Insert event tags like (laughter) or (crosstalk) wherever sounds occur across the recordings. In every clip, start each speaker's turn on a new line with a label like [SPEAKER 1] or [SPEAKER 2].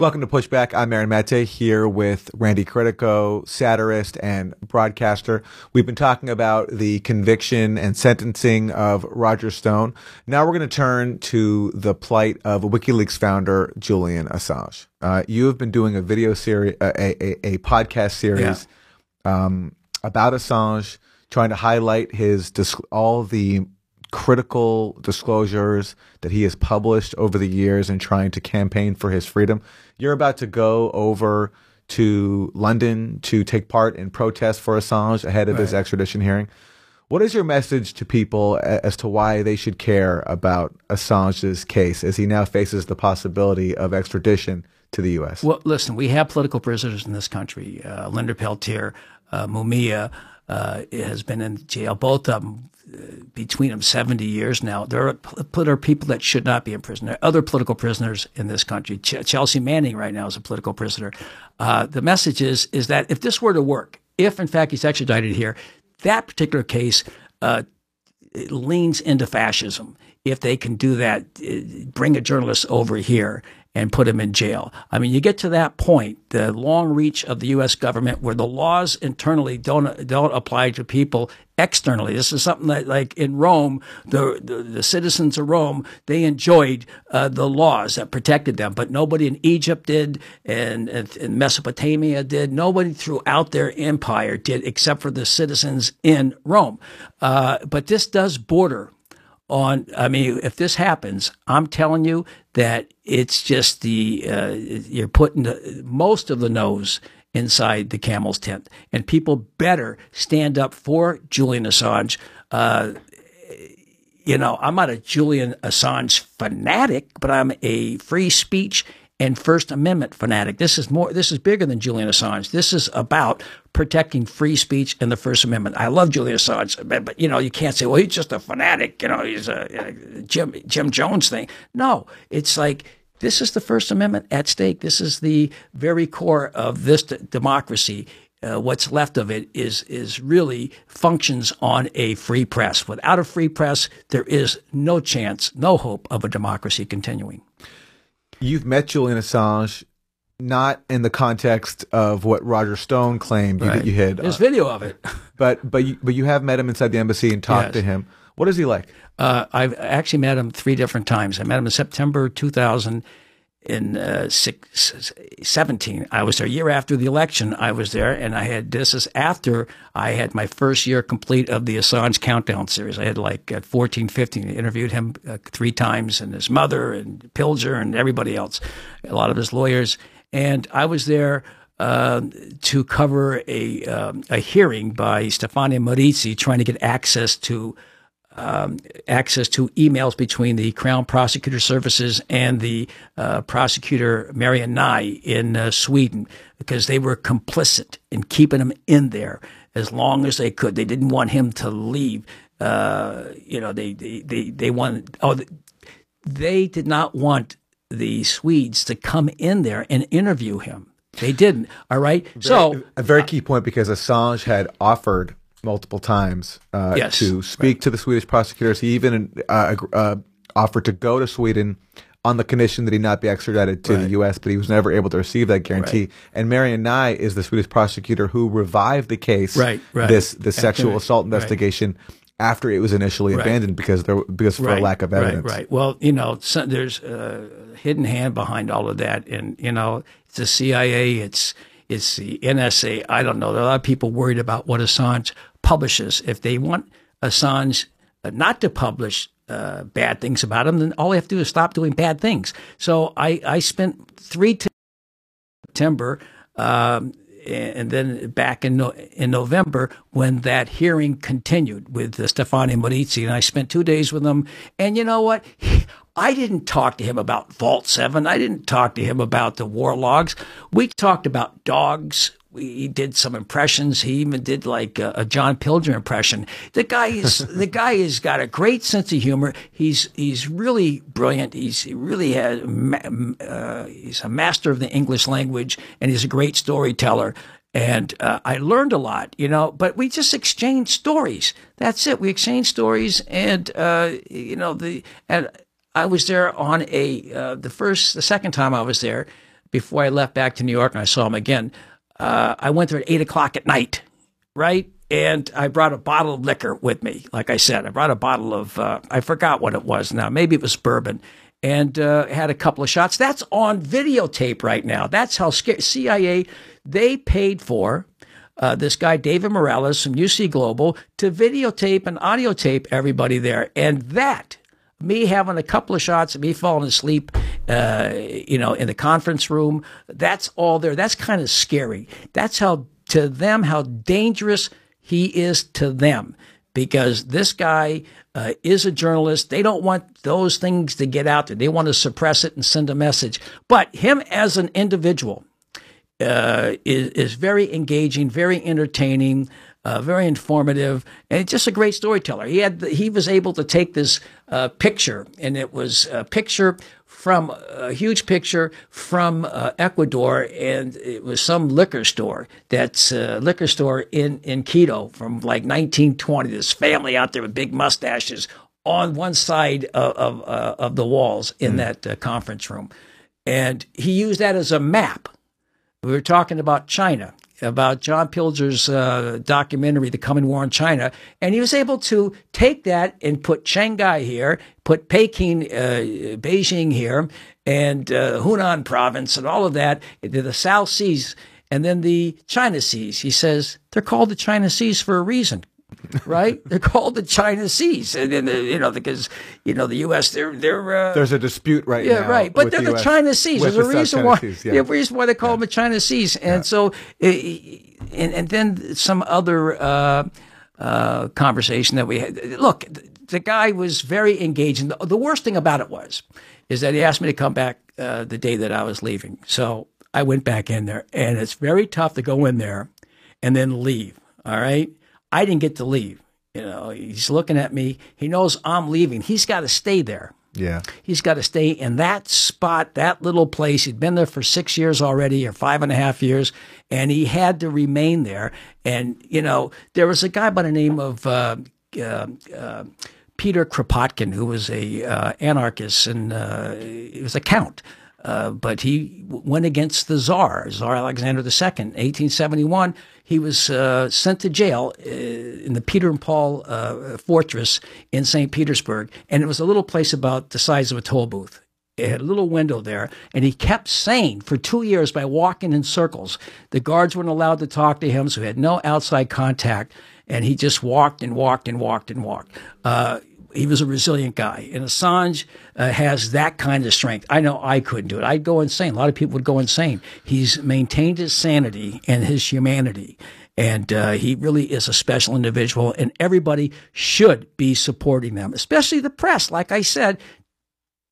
[SPEAKER 1] Welcome to Pushback. I'm Aaron Mate here with Randy Credico, satirist and broadcaster. We've been talking about the conviction and sentencing of Roger Stone. Now we're going to turn to the plight of WikiLeaks founder Julian Assange. Uh, you have been doing a video series, uh, a, a, a, podcast series yeah. um, about Assange, trying to highlight his all the critical disclosures that he has published over the years in trying to campaign for his freedom. You're about to go over to London to take part in protests for Assange ahead of right. his extradition hearing. What is your message to people as to why they should care about Assange's case as he now faces the possibility of extradition to the U.S.?
[SPEAKER 2] Well, listen, we have political prisoners in this country. Uh, Leonard Peltier, uh, Mumia uh, has been in jail. Both of them between them 70 years now. There are, there are people that should not be in prison. There are other political prisoners in this country. Ch- Chelsea Manning right now is a political prisoner. Uh, the message is, is that if this were to work, if in fact he's extradited here, that particular case uh, leans into fascism. If they can do that, uh, bring a journalist over here and put him in jail. I mean, you get to that point, the long reach of the U.S. government, where the laws internally don't don't apply to people externally. This is something that, like in Rome, the the, the citizens of Rome they enjoyed uh, the laws that protected them, but nobody in Egypt did, and, and Mesopotamia did. Nobody throughout their empire did, except for the citizens in Rome. Uh, but this does border on i mean if this happens i'm telling you that it's just the uh, you're putting the, most of the nose inside the camel's tent. And people better stand up for julian assange. Uh, you know i'm not a julian assange fanatic but i'm a free speech and First Amendment fanatic. This is more. This is bigger than Julian Assange. This is about protecting free speech and the First Amendment. I love Julian Assange, but, but you know you can't say, well, he's just a fanatic. You know, he's a, a Jim Jim Jones thing. No, it's like this is the First Amendment at stake. This is the very core of this d- democracy. Uh, what's left of it is is really functions on a free press. Without a free press, there is no chance, no hope of a democracy continuing
[SPEAKER 1] you've met Julian Assange not in the context of what Roger Stone claimed right. you, you had.
[SPEAKER 2] There's uh, video of it. (laughs)
[SPEAKER 1] but but you, but you have met him inside the embassy and talked yes. to him. What is he like?
[SPEAKER 2] Uh, I've actually met him three different times. I met him in September 2000 in uh, six, 17. I was there a year after the election. I was there, and I had this is after I had my first year complete of the Assange Countdown series. I had like at 14, 15, I interviewed him uh, three times, and his mother, and Pilger, and everybody else, a lot of his lawyers. And I was there uh, to cover a, um, a hearing by Stefania Maurizi trying to get access to um, access to emails between the Crown Prosecutor Services and the uh, prosecutor Marianne Ny in uh, Sweden because they were complicit in keeping him in there as long as they could. They didn't want him to leave. Uh, you know, they they they, they wanted. Oh, they did not want the Swedes to come in there and interview him. They didn't. All right.
[SPEAKER 1] Very,
[SPEAKER 2] so
[SPEAKER 1] a very key point because Assange had offered multiple times uh, yes, to speak right. to the Swedish prosecutors. He even uh, uh, offered to go to Sweden on the condition that he not be extradited to right. the U.S., but he was never able to receive that guarantee. Right. And Marianne Ny is the Swedish prosecutor who revived the case,
[SPEAKER 2] right, right.
[SPEAKER 1] this this sexual assault investigation. After it was initially abandoned because there because for a lack of evidence,
[SPEAKER 2] right? Right. Well, you know, so there's a hidden hand behind all of that, and you know, it's the CIA, it's it's the NSA. I don't know. There are a lot of people worried about what Assange publishes. If they want Assange uh, not to publish uh, bad things about him, then all they have to do is stop doing bad things. So I, I spent three t- September, um, and then back in no, in November when that hearing continued with uh, Stefania Maurizi, and I spent two days with him. And you know what? I didn't talk to him about Vault 7. I didn't talk to him about the war logs. We talked about dogs he did some impressions. He even did like a, a John Pilger impression. The guy is (laughs) the guy has got a great sense of humor. He's he's really brilliant. He's he really uh, he's a master of the English language, and he's a great storyteller. And uh, I learned a lot, you know. But we just exchanged stories. That's it. We exchanged stories, and uh, you know the and I was there on a uh, the first the second time I was there before I left back to New York and I saw him again, uh, I went there at eight o'clock at night, right? And I brought a bottle of liquor with me. Like I said, I brought a bottle of, uh, I forgot what it was now. Maybe it was bourbon and uh, had a couple of shots. That's on videotape right now. That's how. CIA, they paid for uh, this guy, David Morales from UC Global, to videotape and audio tape everybody there. And that, me having a couple of shots, me falling asleep, uh, you know, in the conference room, that's all there. That's kind of scary. That's how, to them, how dangerous he is to them because this guy uh, is a journalist. They don't want those things to get out there. They want to suppress it and send a message. But him as an individual uh, is, is very engaging, very entertaining. Uh, very informative and just a great storyteller. He had he was able to take this uh, picture, and it was a picture from a huge picture from uh, Ecuador, and it was some liquor store. That's a liquor store in in Quito from like 1920. This family out there with big mustaches on one side of of, uh, of the walls in mm. that uh, conference room, and he used that as a map. We were talking about China about John Pilger's uh, documentary, The Coming War in China. And he was able to take that and put Shanghai here, put Peking, uh, Beijing here, and uh, Hunan province and all of that, the South Seas, and then the China Seas. He says they're called the China Seas for a reason right? They're called the China Seas, and then you know because you know the U.S. They're they're uh,
[SPEAKER 1] there's a dispute right
[SPEAKER 2] yeah,
[SPEAKER 1] now.
[SPEAKER 2] Yeah, right, but they're the, the China Seas. There's a reason why. Seas, yeah. reason why they call yeah. them the China Seas, and yeah. so and and then some other uh, uh, conversation that we had. Look, the guy was very engaging. The, the, worst thing about it was is that he asked me to come back uh, the day that I was leaving, so I went back in there, and it's very tough to go in there and then leave. All right I didn't get to leave. You know, he's looking at me. He knows I'm leaving. He's got to stay there.
[SPEAKER 1] Yeah.
[SPEAKER 2] He's got to stay in that spot, that little place. He'd been there for six years already or five and a half years, and he had to remain there. And, you know, there was a guy by the name of uh, uh, uh, Peter Kropotkin, who was a uh, anarchist and uh, he was a count. Uh, but he went against the Tsar, Tsar Alexander II, 1871 he was uh, sent to jail uh, in the Peter and Paul uh, fortress in St. Petersburg. And it was a little place about the size of a toll booth. It had a little window there, and he kept saying for two years by walking in circles. The guards weren't allowed to talk to him, so he had no outside contact, and he just walked and walked and walked and walked. Uh, he was a resilient guy. And Assange uh, has that kind of strength. I know I couldn't do it. I'd go insane. A lot of people would go insane. He's maintained his sanity and his humanity. And uh, he really is a special individual, and everybody should be supporting them, especially the press. Like I said,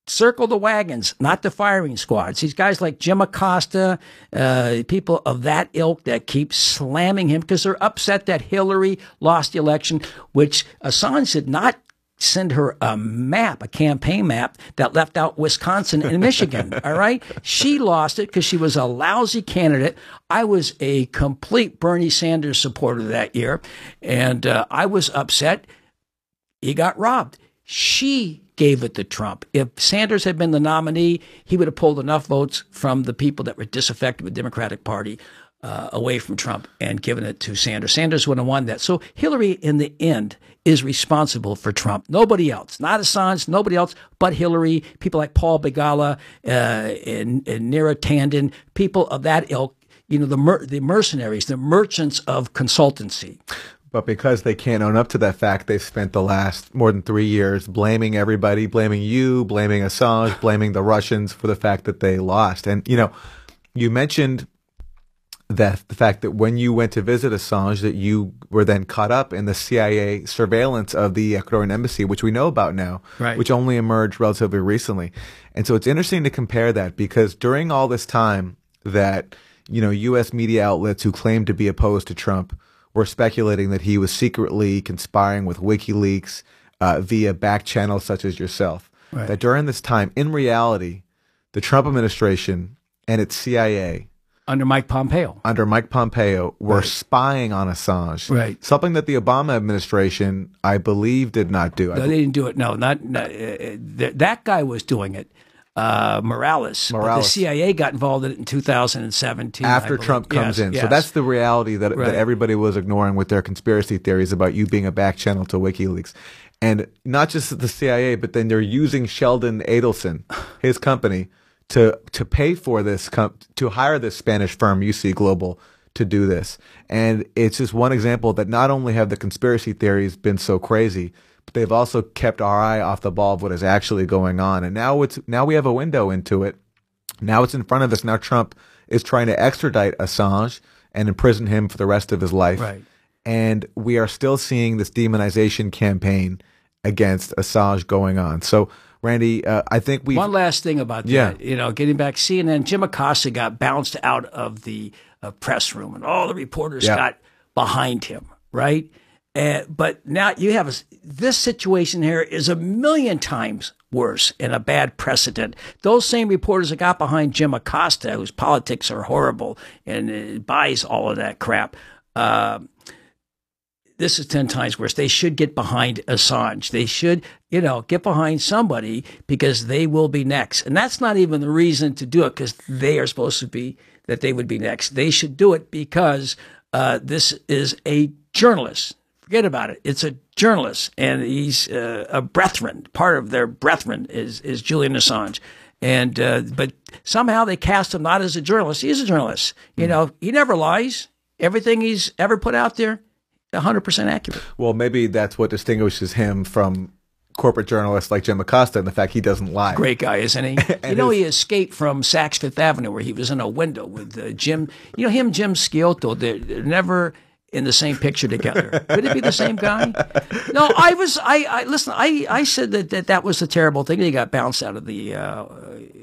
[SPEAKER 2] circle the wagons, not the firing squads. These guys like Jim Acosta, uh, people of that ilk that keep slamming him because they're upset that Hillary lost the election, which Assange did not send her a map, a campaign map that left out Wisconsin and Michigan. (laughs) all right. She lost it because she was a lousy candidate. I was a complete Bernie Sanders supporter that year. And uh, I was upset. He got robbed. She gave it to Trump. If Sanders had been the nominee, he would have pulled enough votes from the people that were disaffected with the Democratic Party uh, away from Trump and given it to Sanders. Sanders would have won that. So Hillary, in the end, is responsible for Trump. Nobody else, not Assange, nobody else but Hillary. People like Paul Begala uh, and, and Neera Tanden, people of that ilk. You know, the mer- the mercenaries, the merchants of consultancy.
[SPEAKER 1] But because they can't own up to that fact, they've spent the last more than three years blaming everybody, blaming you, blaming Assange, blaming the Russians for the fact that they lost. And, you know, you mentioned that the fact that when you went to visit Assange, that you were then caught up in the CIA surveillance of the Ecuadorian embassy, which we know about now,
[SPEAKER 2] right.
[SPEAKER 1] which only emerged relatively recently. And so it's interesting to compare that because during all this time that, you know, U.S. media outlets who claimed to be opposed to Trump were speculating that he was secretly conspiring with WikiLeaks uh, via back channels such as yourself. Right. That during this time, in reality, the Trump administration and its CIA
[SPEAKER 2] under Mike Pompeo.
[SPEAKER 1] Under Mike Pompeo, were right. spying on Assange.
[SPEAKER 2] Right.
[SPEAKER 1] Something that the Obama administration, I believe, did not do.
[SPEAKER 2] No, they didn't do it. No, not, not uh, th- that guy was doing it. uh, Morales. But the CIA got involved in it in 2017.
[SPEAKER 1] After. Trump comes
[SPEAKER 2] Yes,
[SPEAKER 1] in. So that's the reality that,
[SPEAKER 2] Right.
[SPEAKER 1] that everybody was ignoring with their conspiracy theories about you being a back channel to WikiLeaks. And not just the CIA, but then they're using Sheldon Adelson, (laughs) his company, to to pay for this to hire this Spanish firm UC Global to do this. And it's just one example that not only have the conspiracy theories been so crazy, but they've also kept our eye off the ball of what is actually going on. And now it's now we have a window into it. Now it's in front of us. Now Trump is trying to extradite Assange and imprison him for the rest of his life.
[SPEAKER 2] Right.
[SPEAKER 1] And we are still seeing this demonization campaign against Assange going on. So, Randy, uh, I think we
[SPEAKER 2] One last thing about
[SPEAKER 1] Yeah.
[SPEAKER 2] that, you know, getting back, CNN, Jim Acosta got bounced out of the uh, press room, and all the reporters
[SPEAKER 1] Yeah.
[SPEAKER 2] got behind him, right? Uh, but now you have a, this situation here is a million times worse and a bad precedent. Those same reporters that got behind Jim Acosta, whose politics are horrible and uh, buys all of that crap. This is 10 times worse. They should get behind Assange. They should, you know, get behind somebody because they will be next. And that's not even the reason to do it because they are supposed to be, that they would be next. They should do it because uh, this is a journalist. Forget about it. It's a journalist and he's uh, a brethren. Part of their brethren is, is Julian Assange. And, uh, but somehow they cast him not as a journalist. He's a journalist. You know, he never lies. Everything he's ever put out there, 100% accurate.
[SPEAKER 1] well, maybe that's what distinguishes him from corporate journalists like Jim Acosta and the fact he doesn't lie.
[SPEAKER 2] Great guy, isn't he? (laughs) you know, he escaped from Saks Fifth Avenue where he was in a window with uh, Jim. You know, him, Jim Sciutto, they're, they're never in the same picture together. Could it be the same guy? No, I was, I, I listen, I, I said that, that that was a terrible thing. He got bounced out of the, uh,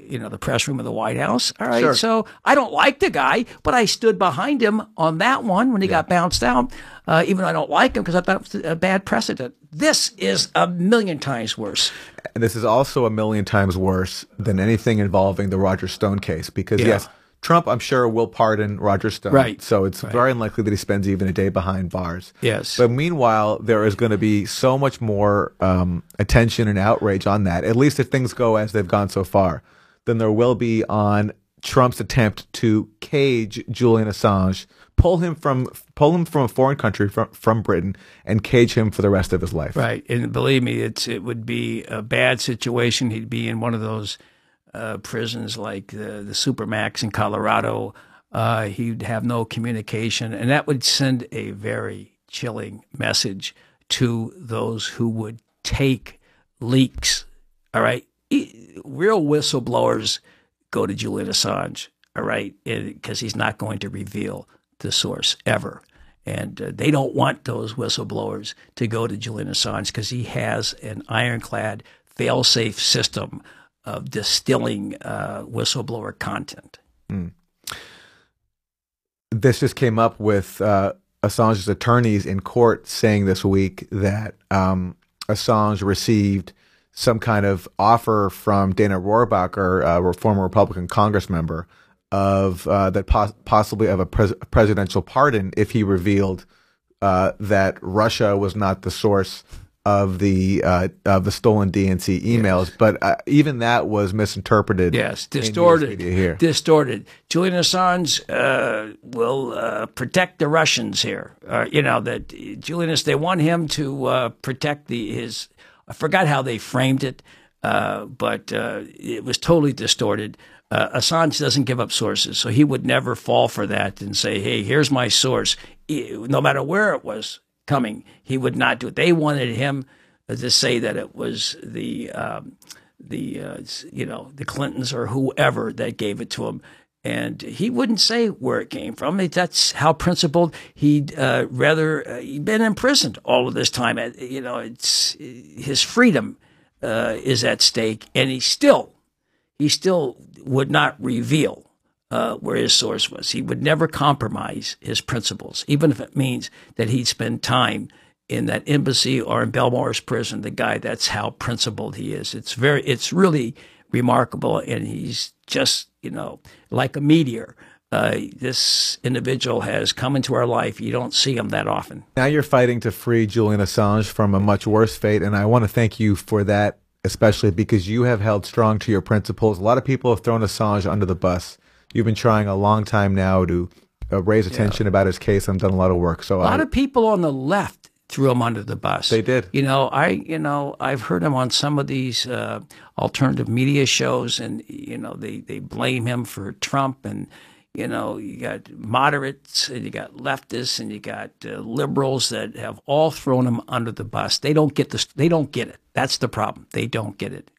[SPEAKER 2] you know, the press room of the White House. All right.
[SPEAKER 1] Sure.
[SPEAKER 2] So I don't like the guy, but I stood behind him on that one when he got bounced out, uh, even though I don't like him because I thought it was a bad precedent. This is a million times worse.
[SPEAKER 1] And this is also a million times worse than anything involving the Roger Stone case because,
[SPEAKER 2] Yeah.
[SPEAKER 1] yes, Trump, I'm sure, will pardon Roger Stone.
[SPEAKER 2] Right.
[SPEAKER 1] So it's very unlikely that he spends even a day behind bars.
[SPEAKER 2] Yes.
[SPEAKER 1] But meanwhile, there is going to be so much more um, attention and outrage on that, at least if things go as they've gone so far, than there will be on Trump's attempt to cage Julian Assange, pull him from pull him from a foreign country, from, from Britain, and cage him for the rest of his life.
[SPEAKER 2] Right, and believe me, it's it would be a bad situation. He'd be in one of those uh, prisons like the the Supermax in Colorado. Uh, he'd have no communication, and that would send a very chilling message to those who would take leaks. All right, real whistleblowers go to Julian Assange. All right, because he's not going to reveal the source ever. And uh, they don't want those whistleblowers to go to Julian Assange because he has an ironclad, fail-safe system of distilling uh, whistleblower content.
[SPEAKER 1] this just came up with uh, Assange's attorneys in court saying this week that um, Assange received some kind of offer from Dana Rohrabacher, a former Republican Congress member, of uh, that pos- possibly of a pres- presidential pardon if he revealed uh, that Russia was not the source of the uh, of the stolen DNC emails. But uh, even that was misinterpreted.
[SPEAKER 2] Yes, distorted.
[SPEAKER 1] here.
[SPEAKER 2] Distorted. Julian Assange uh, will uh, protect the Russians here. Uh, you know that Julian, they want him to uh, protect the his. I forgot how they framed it, uh, but uh, it was totally distorted. Uh, Assange doesn't give up sources, so he would never fall for that and say, "Hey, here's my source." No matter where it was coming, he would not do it. They wanted him to say that it was the um, the uh, you know the Clintons or whoever that gave it to him, and he wouldn't say where it came from. That's how principled he'd uh, rather uh, he'd been imprisoned all of this time. You know, it's his freedom uh, is at stake, and he still he still would not reveal uh, where his source was. He would never compromise his principles, even if it means that he'd spend time in that embassy or in Belmarsh prison. The guy, that's how principled he is. It's very, it's really remarkable, and he's just, you know, like a meteor. Uh, this individual has come into our life. You don't see him that often.
[SPEAKER 1] Now you're fighting to free Julian Assange from a much worse fate, and I want to thank you for that especially because you have held strong to your principles. A lot of people have thrown Assange under the bus. You've been trying a long time now to uh, raise attention about his case and done a lot of work. So
[SPEAKER 2] A lot
[SPEAKER 1] I,
[SPEAKER 2] of people on the left threw him under the bus.
[SPEAKER 1] They did.
[SPEAKER 2] You know, I you know I've heard him on some of these uh, alternative media shows, and you know they they blame him for Trump, and you know you got moderates and you got leftists and you got uh, liberals that have all thrown him under the bus. They don't get this. They don't get it. That's the problem. They don't get it.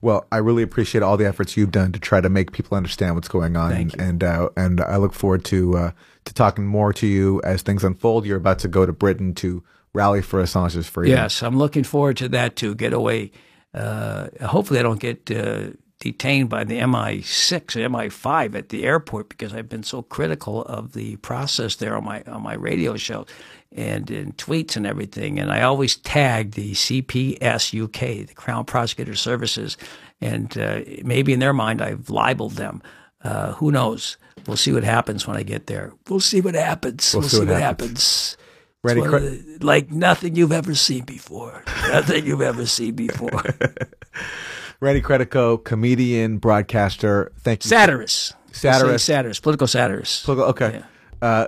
[SPEAKER 1] Well, I really appreciate all the efforts you've done to try to make people understand what's going on, and and, uh, and I look forward to uh, to talking more to you as things unfold. You're about to go to Britain to rally for Assange's freedom.
[SPEAKER 2] Yes, I'm looking forward to that to get away. Uh, hopefully, I don't get uh, detained by the MI6 or MI5 at the airport because I've been so critical of the process there on my on my radio show and in tweets and everything. And I always tag the CPS UK, the Crown Prosecutor Services, and uh, maybe in their mind I've libeled them. Uh, who knows? We'll see what happens when I get there. We'll see what happens. We'll, see, what happens.
[SPEAKER 1] Randy,
[SPEAKER 2] It's one the- like nothing you've ever seen before. (laughs) nothing you've ever seen before. (laughs)
[SPEAKER 1] Randy Credico, comedian, broadcaster. Thank you.
[SPEAKER 2] Satirist.
[SPEAKER 1] Satirist.
[SPEAKER 2] Satirist. Political satirist.
[SPEAKER 1] Political, Okay. Uh,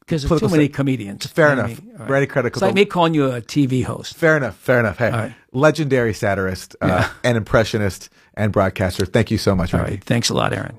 [SPEAKER 2] Because too many comedians.
[SPEAKER 1] fair
[SPEAKER 2] You know what
[SPEAKER 1] enough.
[SPEAKER 2] I mean? All right.
[SPEAKER 1] Randy Credico.
[SPEAKER 2] It's like me calling you a TV host.
[SPEAKER 1] Fair enough. Fair enough. Hey,
[SPEAKER 2] right.
[SPEAKER 1] legendary satirist uh, and impressionist and broadcaster. Thank you so much,
[SPEAKER 2] All
[SPEAKER 1] Randy.
[SPEAKER 2] right. Thanks a lot, Aaron.